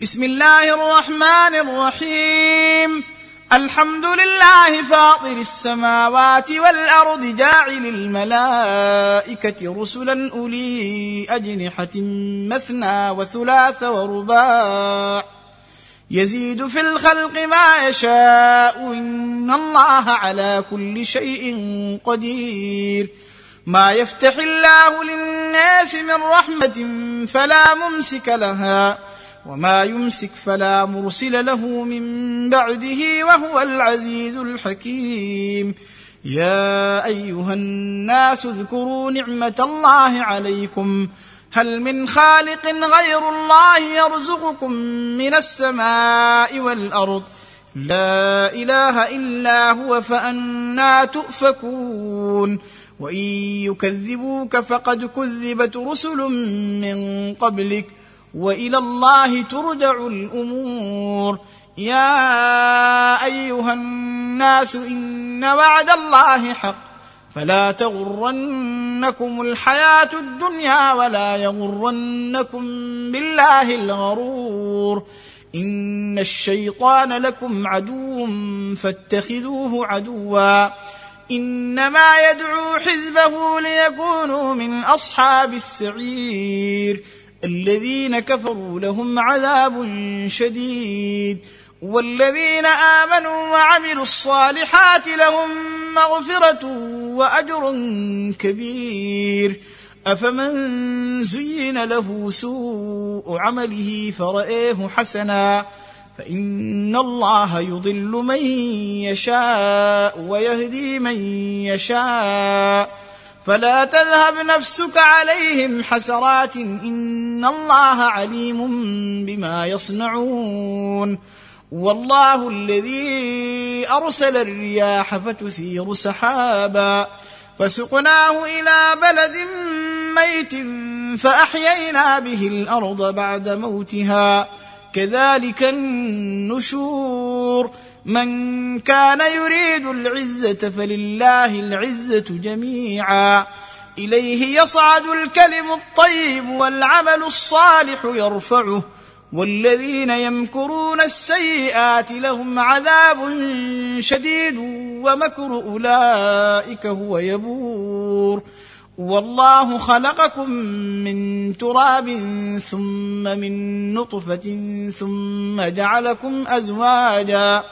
بسم الله الرحمن الرحيم. الحمد لله فاطر السماوات والأرض جاعل الملائكة رسلا أولي أجنحة مثنى وثلاث ورباع. يزيد في الخلق ما يشاء إن الله على كل شيء قدير. ما يفتح الله للناس من رحمة فلا ممسك لها. وما يمسك فلا مرسل له من بعده وهو العزيز الحكيم. يا أيها الناس اذكروا نعمة الله عليكم. هل من خالق غير الله يرزقكم من السماء والأرض؟ لا إله إلا هو فأنا تؤفكون. وإن يكذبوك فقد كذبت رسل من قبلك. وإلى الله ترجع الأمور. يا أيها الناس إن وعد الله حق. فلا تغرنكم الحياة الدنيا ولا يغرنكم بالله الغرور. إن الشيطان لكم عدو فاتخذوه عدوا. إنما يدعو حزبه ليكونوا من أصحاب السعير. الذين كفروا لهم عذاب شديد والذين آمنوا وعملوا الصالحات لهم مغفرة وأجر كبير. أفمن زين له سوء عمله فرآه حسنا. فإن الله يضل من يشاء ويهدي من يشاء. فلا تذهب نفسك عليهم حسرات إن الله عليم بما يصنعون والله الذي أرسل الرياح فتثير سحابا فسقناه إلى بلد ميت فأحيينا به الأرض بعد موتها كذلك النشور من كان يريد العزة فلله العزة جميعا. إليه يصعد الكلم الطيب والعمل الصالح يرفعه. والذين يمكرون السيئات لهم عذاب شديد ومكر أولئك هو يبور. والله خلقكم من تراب ثم من نطفة ثم جعلكم أزواجا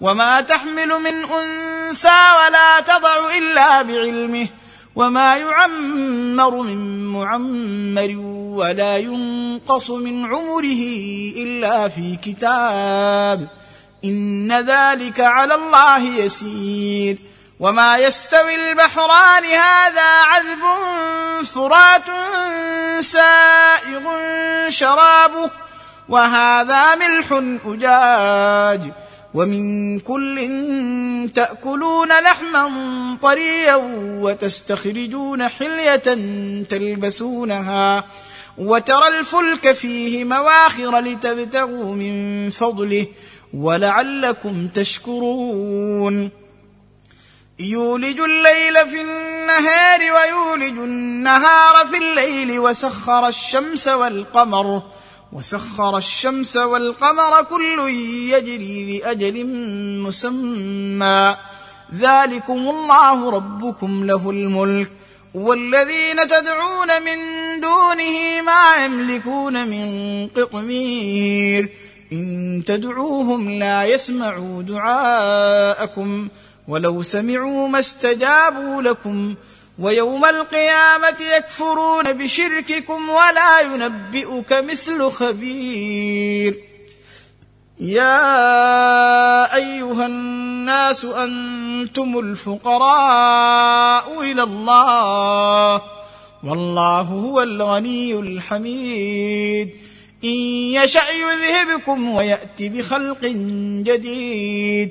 وما تحمل من أنثى ولا تضع إلا بعلمه وما يعمر من معمر ولا ينقص من عمره إلا في كتاب إن ذلك على الله يسير وما يستوي البحران هذا عذب فرات سائغ شرابه وهذا ملح أجاج ومن كل تأكلون لحما طريا وتستخرجون حلية تلبسونها وترى الفلك فيه مواخر لتبتغوا من فضله ولعلكم تشكرون. يولج الليل في النهار ويولج النهار في الليل وسخر الشمس والقمر وسخر الشمس والقمر كل يجري لأجل مسمى. ذلكم الله ربكم له الملك والذين تدعون من دونه ما يملكون من قطمير. إن تدعوهم لا يسمعوا دعاءكم ولو سمعوا ما استجابوا لكم ويوم القيامة يكفرون بشرككم ولا ينبئك مثل خبير. يا أيها الناس أنتم الفقراء إلى الله والله هو الغني الحميد. إن يشأ يذهبكم ويات بخلق جديد.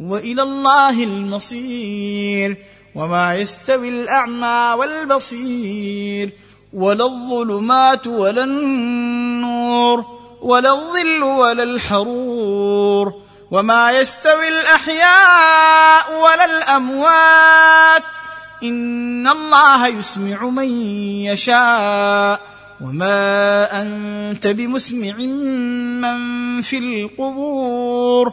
وإلى الله المصير وما يستوي الأعمى والبصير ولا الظلمات ولا النور ولا الظل ولا الحرور وما يستوي الأحياء ولا الأموات إن الله يسمع من يشاء وما أنت بمسمع من في القبور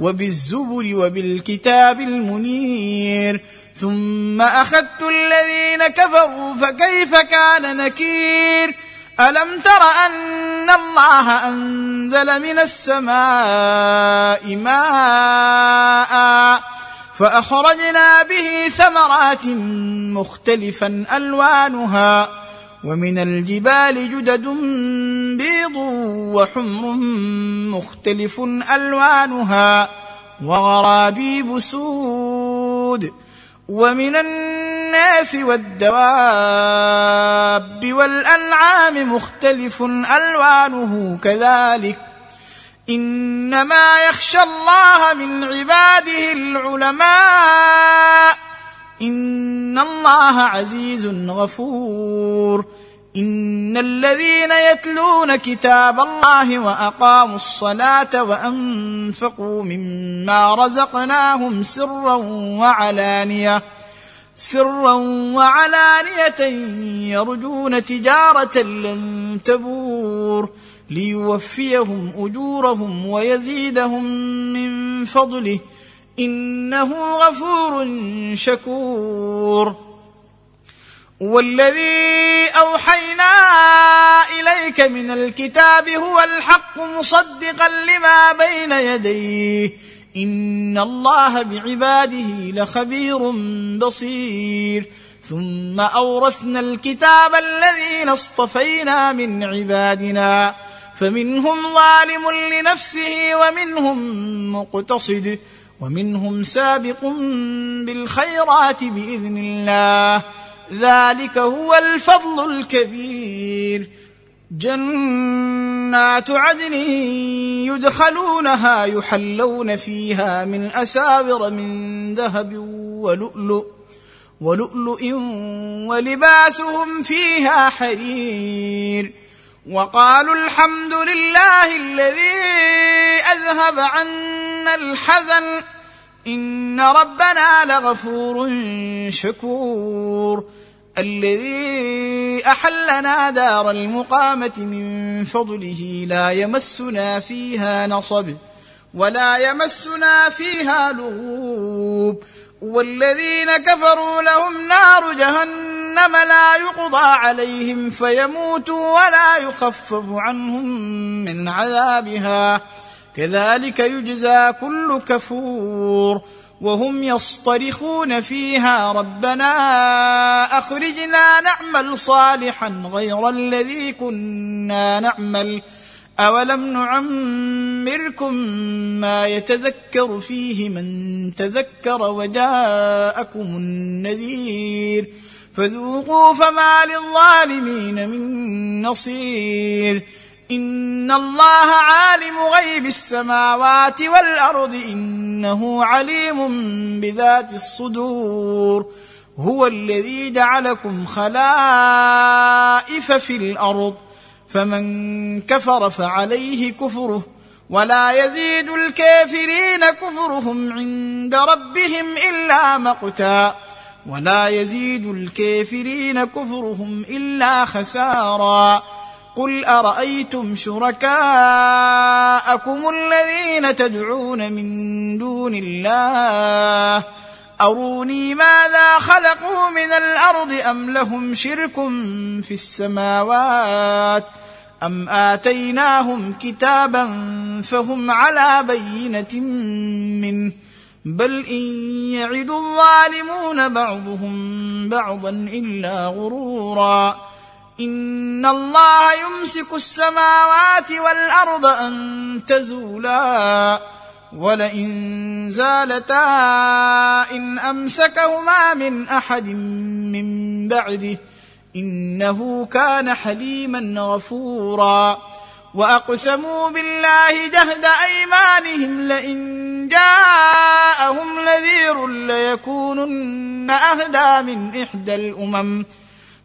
وبالزبر وبالكتاب المنير. ثم أخذت الذين كفروا فكيف كان نكير؟ ألم تر أن الله أنزل من السماء ماء فأخرجنا به ثمرات مختلفا ألوانها ومن الجبال جدد بيض وحمر مختلف ألوانها وغرابيب سود. ومن الناس والدواب والأنعام مختلف ألوانه كذلك. إنما يخشى الله من عباده العلماء ان الله عزيز غفور ان الذين يتلون كتاب الله واقاموا الصلاه وانفقوا مما رزقناهم سرا وعلانيه سرا وعلانيه يرجون تجاره لن تبور ليوفيهم اجورهم ويزيدهم من فضله إنه غفور شكور. والذي أوحينا إليك من الكتاب هو الحق مصدقا لما بين يديه. إن الله بعباده لخبير بصير. ثم أورثنا الكتاب الذين اصطفينا من عبادنا. فمنهم ظالم لنفسه ومنهم مقتصد. ومنهم سابق بالخيرات بإذن الله. ذلك هو الفضل الكبير. جنات عدن يدخلونها يحلون فيها من أساور من ذهب ولؤلؤ ولؤلؤ ولباسهم فيها حرير. وقالوا الحمد لله الذي أذهب عنا الحزن إن ربنا لغفور شكور. الذي أحلنا دار المقامة من فضله لا يمسنا فيها نصب ولا يمسنا فيها لغوب. والذين كفروا لهم نار جهنم لا يقضى عليهم فيموتوا ولا يخفف عنهم من عذابها. كذلك يجزى كل كفور وهم يصطرخون فيها ربنا أخرجنا نعمل صالحا غير الذي كنا نعمل أولم نعمركم ما يتذكر فيه من تذكر وجاءكم النذير فذوقوا فما للظالمين من نصير ان الله عالم غيب السماوات والارض انه عليم بذات الصدور هو الذي جعلكم خلائف في الأرض فمن كفر فعليه كفره ولا يزيد الكافرين كفرهم عند ربهم الا مقتا ولا يزيد الكافرين كفرهم الا خسارا قل أرأيتم شركاءكم الذين تدعون من دون الله؟ أروني ماذا خلقوا من الأرض أم لهم شرك في السماوات؟ أم آتيناهم كتابا فهم على بينة منه؟ بل إن يعد الظالمون بعضهم بعضا إلا غرورا. إن الله يمسك السماوات والأرض أن تزولا ولئن زالتا إن أمسكهما من أحد من بعده إنه كان حليما غفورا وأقسموا بالله جهد أيمانهم لئن جاءهم نذير ليكونن أهدى من إحدى الأمم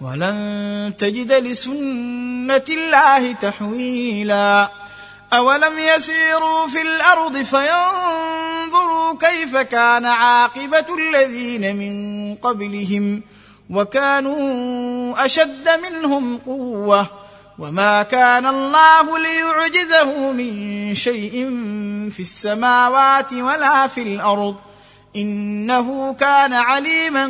ولن تجد لسنة الله تحويلا. أولم يسيروا في الأرض فينظروا كيف كان عاقبة الذين من قبلهم وكانوا أشد منهم قوة. وما كان الله ليعجزه من شيء في السماوات ولا في الأرض. إنه كان عليما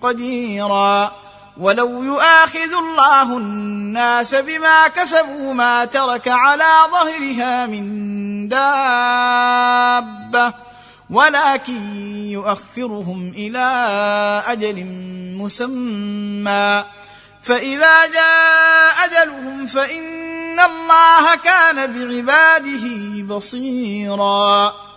قديرا. ولو يؤاخذ الله الناس بما كسبوا ما ترك على ظهرها من دابه ولكن يؤخرهم إلى أجل مسمى فاذا جاء اجلهم فان الله كان بعباده بصيرا